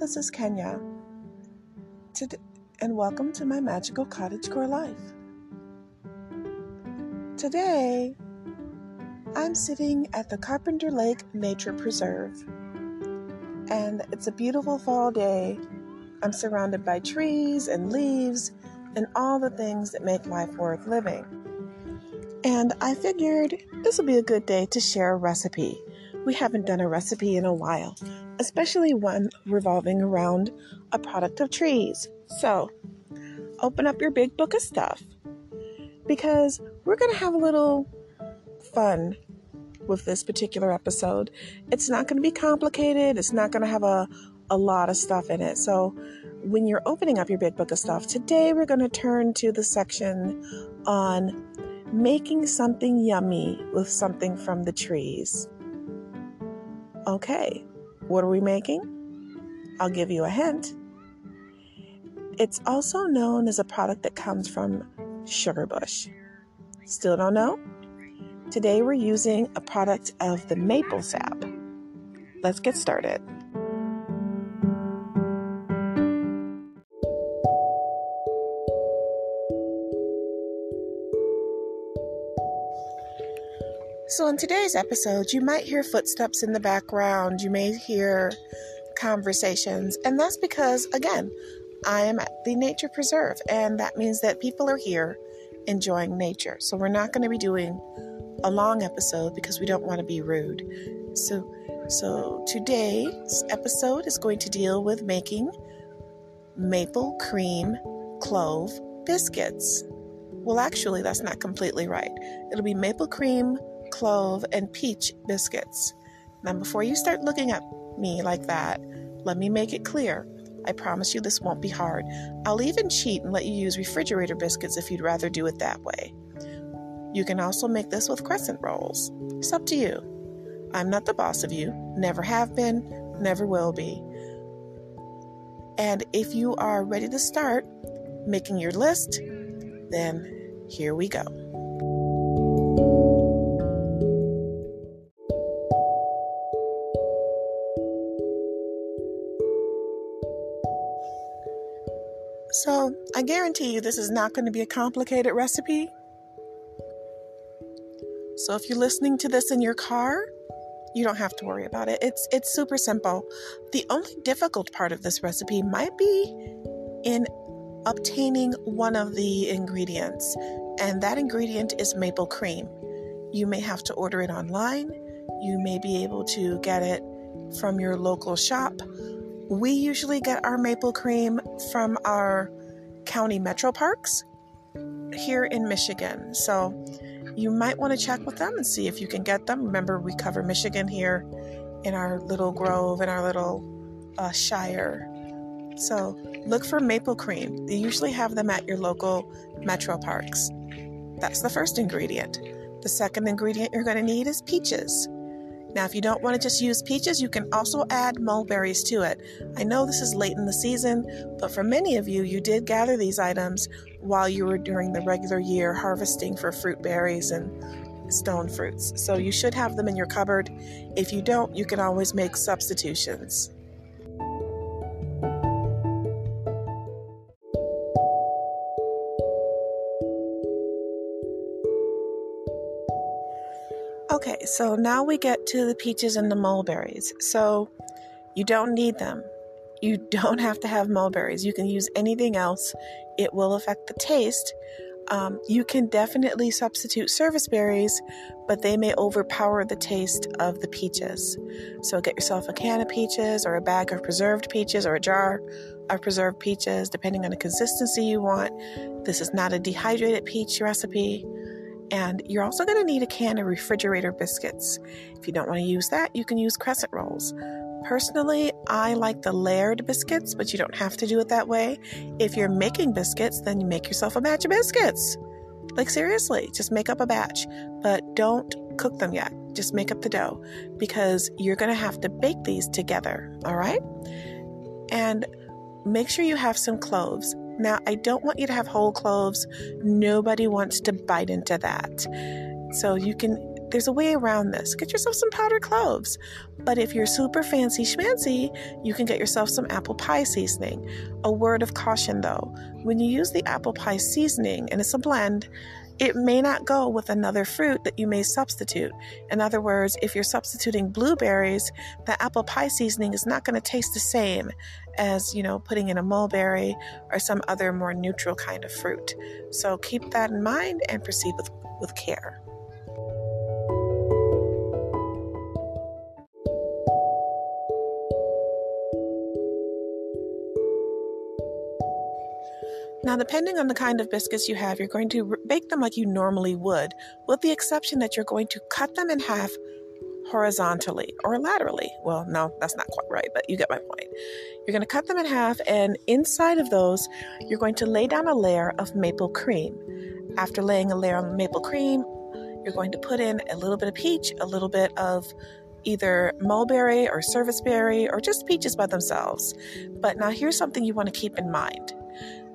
this is Kenya, Today, and welcome to my magical cottagecore life. Today, I'm sitting at the Carpenter Lake Nature Preserve, and it's a beautiful fall day. I'm surrounded by trees and leaves and all the things that make life worth living. And I figured this will be a good day to share a recipe. We haven't done a recipe in a while, especially one revolving around a product of trees. So, open up your big book of stuff because we're going to have a little fun with this particular episode. It's not going to be complicated, it's not going to have a, a lot of stuff in it. So, when you're opening up your big book of stuff, today we're going to turn to the section on making something yummy with something from the trees. Okay, what are we making? I'll give you a hint. It's also known as a product that comes from sugar bush. Still don't know? Today we're using a product of the maple sap. Let's get started. So, in today's episode, you might hear footsteps in the background, you may hear conversations, and that's because, again, I am at the nature preserve, and that means that people are here enjoying nature. So, we're not going to be doing a long episode because we don't want to be rude. So, so today's episode is going to deal with making maple cream clove biscuits. Well, actually, that's not completely right. It'll be maple cream clove, and peach biscuits. Now, before you start looking at me like that, let me make it clear. I promise you this won't be hard. I'll even cheat and let you use refrigerator biscuits if you'd rather do it that way. You can also make this with crescent rolls. It's up to you. I'm not the boss of you, never have been, never will be. And if you are ready to start making your list, then here we go. I guarantee you this is not going to be a complicated recipe. So, if you're listening to this in your car, you don't have to worry about it. It's it's super simple. The only difficult part of this recipe might be in obtaining one of the ingredients, and that ingredient is maple cream. You may have to order it online. You may be able to get it from your local shop we usually get our maple cream from our county metro parks here in Michigan. So you might want to check with them and see if you can get them. Remember, we cover Michigan here in our little grove, in our little uh, shire. So look for maple cream. They usually have them at your local metro parks. That's the first ingredient. The second ingredient you're going to need is peaches. Now, if you don't want to just use peaches, you can also add mulberries to it. I know this is late in the season, but for many of you, you did gather these items while you were during the regular year harvesting for fruit berries and stone fruits. So you should have them in your cupboard. If you don't, you can always make substitutions. Okay, so now we get to the peaches and the mulberries. So you don't need them. You don't have to have mulberries. You can use anything else. It will affect the taste. Um, you can definitely substitute service berries, but they may overpower the taste of the peaches. So get yourself a can of peaches or a bag of preserved peaches or a jar of preserved peaches, depending on the consistency you want. This is not a dehydrated peach recipe. And you're also going to need a can of refrigerator biscuits. If you don't want to use that, you can use crescent rolls. Personally, I like the layered biscuits, but you don't have to do it that way. If you're making biscuits, then you make yourself a batch of biscuits. Like, seriously, just make up a batch, but don't cook them yet. Just make up the dough because you're going to have to bake these together, all right? And make sure you have some cloves. Now, I don't want you to have whole cloves. Nobody wants to bite into that. So you can there's a way around this. Get yourself some powdered cloves. But if you're super fancy schmancy, you can get yourself some apple pie seasoning. A word of caution though when you use the apple pie seasoning, and it's a blend, it may not go with another fruit that you may substitute. In other words, if you're substituting blueberries, the apple pie seasoning is not going to taste the same as, you know, putting in a mulberry or some other more neutral kind of fruit. So keep that in mind and proceed with, with care. Now, depending on the kind of biscuits you have, you're going to bake them like you normally would, with the exception that you're going to cut them in half horizontally or laterally. Well, no, that's not quite right, but you get my point. You're going to cut them in half, and inside of those, you're going to lay down a layer of maple cream. After laying a layer of maple cream, you're going to put in a little bit of peach, a little bit of either mulberry or service berry or just peaches by themselves. But now here's something you want to keep in mind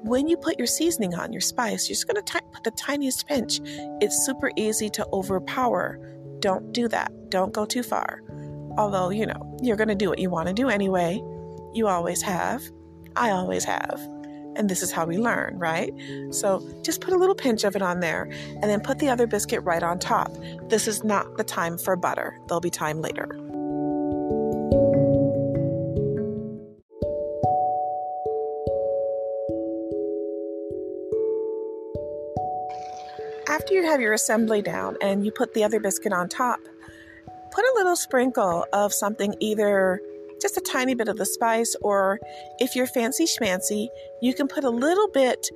when you put your seasoning on, your spice, you're just going to put the tiniest pinch. It's super easy to overpower. Don't do that. Don't go too far. Although, you know, you're going to do what you want to do anyway. You always have. I always have. And this is how we learn, right? So just put a little pinch of it on there and then put the other biscuit right on top. This is not the time for butter, there'll be time later. After you have your assembly down and you put the other biscuit on top, put a little sprinkle of something either just a tiny bit of the spice, or if you're fancy schmancy, you can put a little bit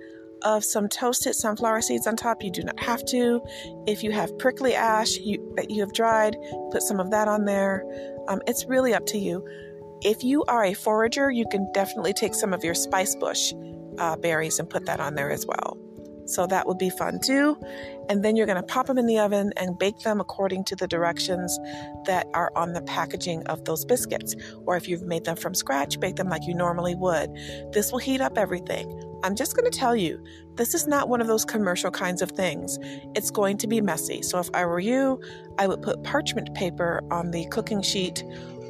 of some toasted sunflower seeds on top. You do not have to. If you have prickly ash you, that you have dried, put some of that on there. Um, it's really up to you. If you are a forager, you can definitely take some of your spice bush uh, berries and put that on there as well. So that would be fun too. And then you're going to pop them in the oven and bake them according to the directions that are on the packaging of those biscuits. Or if you've made them from scratch, bake them like you normally would. This will heat up everything. I'm just going to tell you, this is not one of those commercial kinds of things. It's going to be messy. So if I were you, I would put parchment paper on the cooking sheet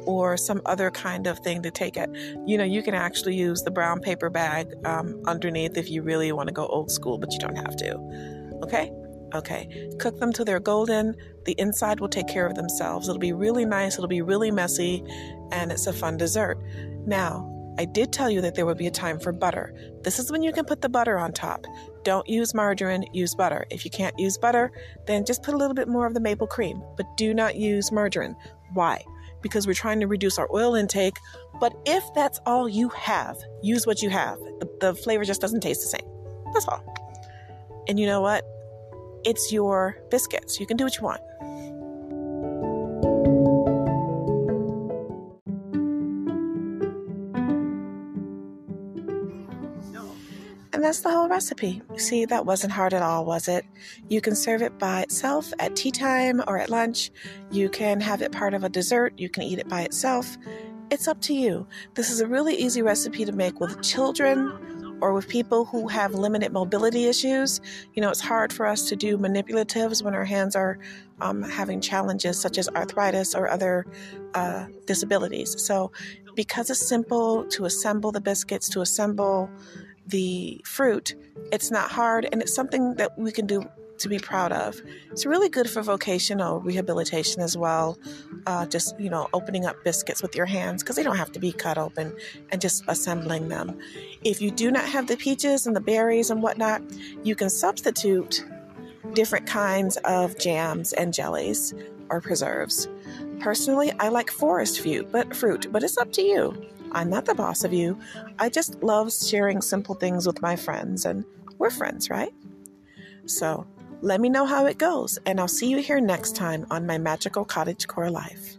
or some other kind of thing to take it. You know, you can actually use the brown paper bag um, underneath if you really want to go old school, but you don't have to. Okay? Okay. Cook them till they're golden. The inside will take care of themselves. It'll be really nice, it'll be really messy, and it's a fun dessert. Now, I did tell you that there would be a time for butter. This is when you can put the butter on top. Don't use margarine, use butter. If you can't use butter, then just put a little bit more of the maple cream, but do not use margarine. Why? Because we're trying to reduce our oil intake. But if that's all you have, use what you have. The, the flavor just doesn't taste the same. That's all. And you know what? It's your biscuits. You can do what you want. That's the whole recipe. See, that wasn't hard at all, was it? You can serve it by itself at tea time or at lunch. You can have it part of a dessert. You can eat it by itself. It's up to you. This is a really easy recipe to make with children or with people who have limited mobility issues. You know, it's hard for us to do manipulatives when our hands are um, having challenges such as arthritis or other uh, disabilities. So, because it's simple to assemble the biscuits, to assemble the fruit, it's not hard and it's something that we can do to be proud of. It's really good for vocational rehabilitation as well. Uh, just, you know, opening up biscuits with your hands because they don't have to be cut open and just assembling them. If you do not have the peaches and the berries and whatnot, you can substitute different kinds of jams and jellies or preserves. Personally, I like forest fruit, but fruit, but it's up to you. I'm not the boss of you. I just love sharing simple things with my friends, and we're friends, right? So let me know how it goes, and I'll see you here next time on my magical cottage core life.